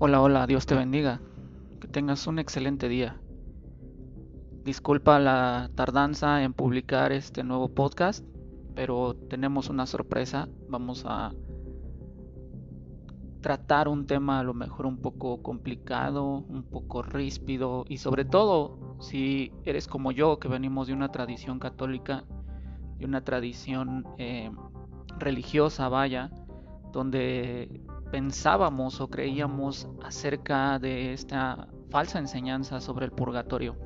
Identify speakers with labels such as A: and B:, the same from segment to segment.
A: Hola, hola, Dios te bendiga. Que tengas un excelente día. Disculpa la tardanza en publicar este nuevo podcast, pero tenemos una sorpresa. Vamos a tratar un tema a lo mejor un poco complicado, un poco ríspido y sobre todo si eres como yo que venimos de una tradición católica, de una tradición eh, religiosa, vaya, donde pensábamos o creíamos acerca de esta falsa enseñanza sobre el purgatorio.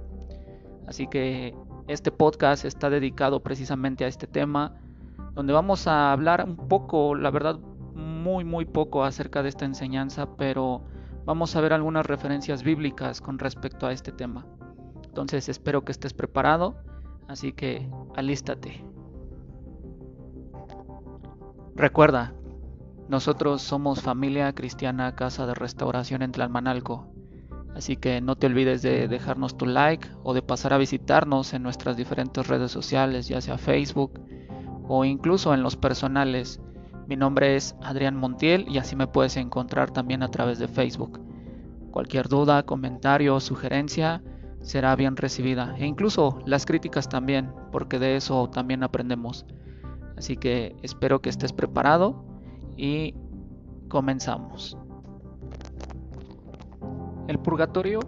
A: Así que este podcast está dedicado precisamente a este tema, donde vamos a hablar un poco, la verdad, muy, muy poco acerca de esta enseñanza, pero vamos a ver algunas referencias bíblicas con respecto a este tema. Entonces espero que estés preparado, así que alístate. Recuerda, nosotros somos familia cristiana Casa de Restauración en Tlalmanalco, así que no te olvides de dejarnos tu like o de pasar a visitarnos en nuestras diferentes redes sociales, ya sea Facebook o incluso en los personales. Mi nombre es Adrián Montiel y así me puedes encontrar también a través de Facebook. Cualquier duda, comentario o sugerencia será bien recibida e incluso las críticas también, porque de eso también aprendemos. Así que espero que estés preparado y comenzamos. El purgatorio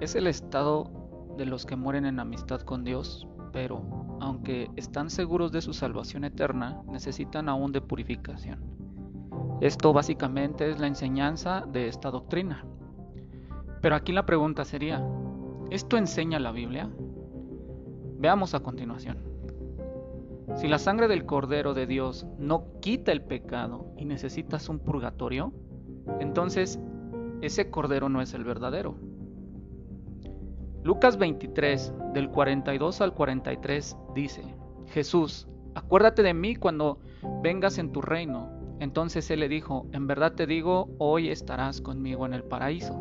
A: es el estado de los que mueren en amistad con Dios, pero aunque están seguros de su salvación eterna, necesitan aún de purificación. Esto básicamente es la enseñanza de esta doctrina. Pero aquí la pregunta sería, ¿esto enseña la Biblia? Veamos a continuación. Si la sangre del Cordero de Dios no quita el pecado y necesitas un purgatorio, entonces ese Cordero no es el verdadero. Lucas 23, del 42 al 43, dice, Jesús, acuérdate de mí cuando vengas en tu reino. Entonces él le dijo, en verdad te digo, hoy estarás conmigo en el paraíso.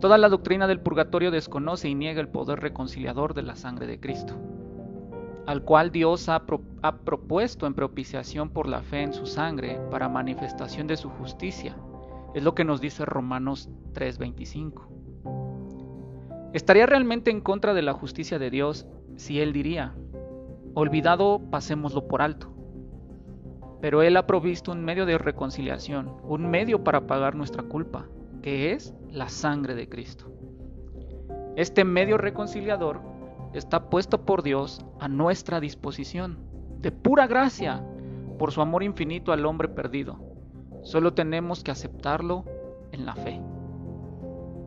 A: Toda la doctrina del purgatorio desconoce y niega el poder reconciliador de la sangre de Cristo al cual Dios ha, propuesto en propiciación por la fe en su sangre para manifestación de su justicia. Es lo que nos dice Romanos 3:25. ¿Estaría realmente en contra de la justicia de Dios si Él diría, olvidado, pasémoslo por alto? Pero Él ha provisto un medio de reconciliación, un medio para pagar nuestra culpa, que es la sangre de Cristo. Este medio reconciliador está puesto por Dios a nuestra disposición, de pura gracia, por su amor infinito al hombre perdido. Solo tenemos que aceptarlo en la fe.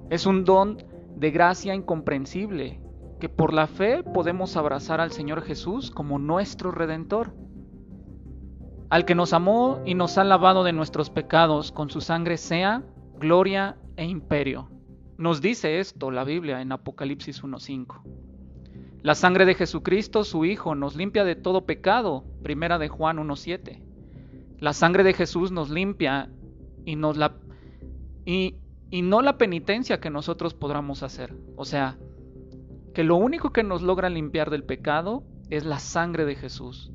A: Es un don de gracia incomprensible, que por la fe podemos abrazar al Señor Jesús como nuestro Redentor, al que nos amó y nos ha lavado de nuestros pecados con su sangre sea gloria e imperio. Nos dice esto la Biblia en Apocalipsis 1.5. La sangre de Jesucristo, su Hijo, nos limpia de todo pecado. Primera de Juan 1.7. La sangre de Jesús nos limpia y, nos la, y, no la penitencia que nosotros podamos hacer. O sea, que lo único que nos logra limpiar del pecado es la sangre de Jesús,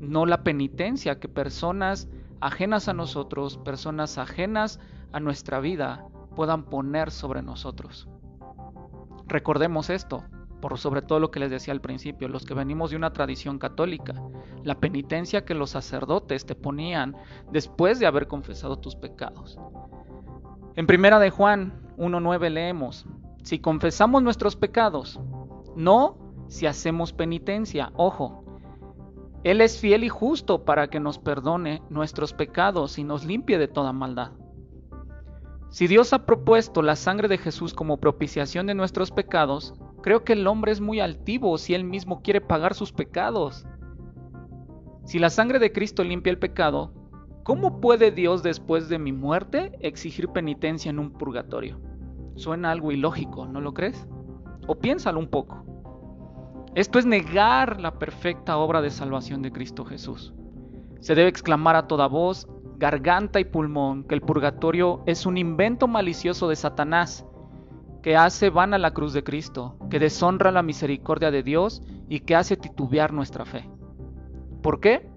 A: no la penitencia que personas ajenas a nosotros, personas ajenas a nuestra vida, puedan poner sobre nosotros. Recordemos esto, por sobre todo lo que les decía al principio, los que venimos de una tradición católica, la penitencia que los sacerdotes te ponían después de haber confesado tus pecados. En primera de Juan 1.9 leemos, si confesamos nuestros pecados, no si hacemos penitencia, ojo, Él es fiel y justo para que nos perdone nuestros pecados y nos limpie de toda maldad. Si Dios ha propuesto la sangre de Jesús como propiciación de nuestros pecados, Creo que el hombre es muy altivo si él mismo quiere pagar sus pecados. Si la sangre de Cristo limpia el pecado, ¿cómo puede Dios después de mi muerte exigir penitencia en un purgatorio? Suena algo ilógico, ¿no lo crees? O piénsalo un poco. Esto es negar la perfecta obra de salvación de Cristo Jesús. Se debe exclamar a toda voz, garganta y pulmón que el purgatorio es un invento malicioso de Satanás que hace vana la cruz de Cristo, que deshonra la misericordia de Dios y que hace titubear nuestra fe. ¿Por qué?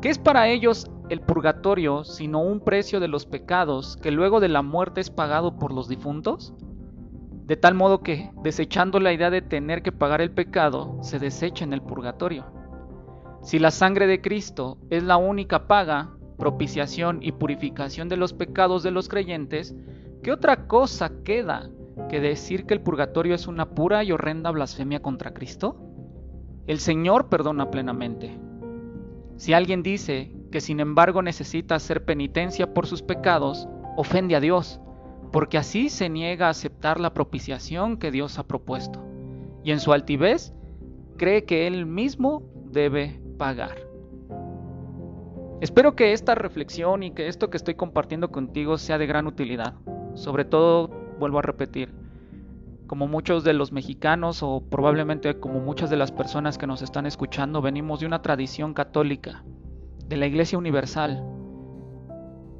A: ¿Qué es para ellos el purgatorio sino un precio de los pecados que luego de la muerte es pagado por los difuntos? De tal modo que, desechando la idea de tener que pagar el pecado, se desecha en el purgatorio. Si la sangre de Cristo es la única paga, propiciación y purificación de los pecados de los creyentes, ¿qué otra cosa queda que decir que el purgatorio es una pura y horrenda blasfemia contra Cristo? El Señor perdona plenamente. Si alguien dice que sin embargo necesita hacer penitencia por sus pecados, ofende a Dios, porque así se niega a aceptar la propiciación que Dios ha propuesto, y en su altivez cree que Él mismo debe pagar. Espero que esta reflexión y que esto que estoy compartiendo contigo sea de gran utilidad. Sobre todo, vuelvo a repetir, como muchos de los mexicanos o probablemente como muchas de las personas que nos están escuchando, venimos de una tradición católica, de la Iglesia Universal.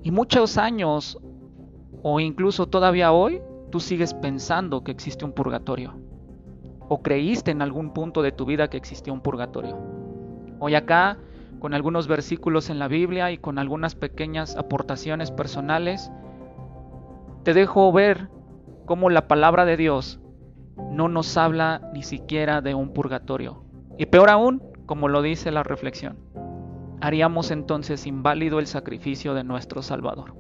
A: Y muchos años o incluso todavía hoy, tú sigues pensando que existe un purgatorio. O creíste en algún punto de tu vida que existía un purgatorio. Hoy acá, con algunos versículos en la Biblia y con algunas pequeñas aportaciones personales, te dejo ver cómo la palabra de Dios no nos habla ni siquiera de un purgatorio. Y peor aún, como lo dice la reflexión, haríamos entonces inválido el sacrificio de nuestro Salvador.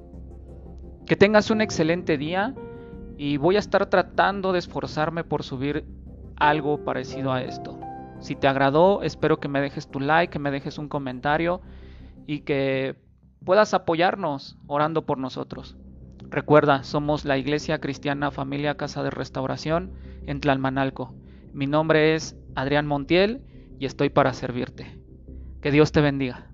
A: Que tengas un excelente día y voy a estar tratando de esforzarme por subir algo parecido a esto. Si te agradó, espero que me dejes tu like, que me dejes un comentario y que puedas apoyarnos orando por nosotros. Recuerda, somos la Iglesia Cristiana Familia Casa de Restauración en Tlalmanalco. Mi nombre es Adrián Montiel y estoy para servirte. Que Dios te bendiga.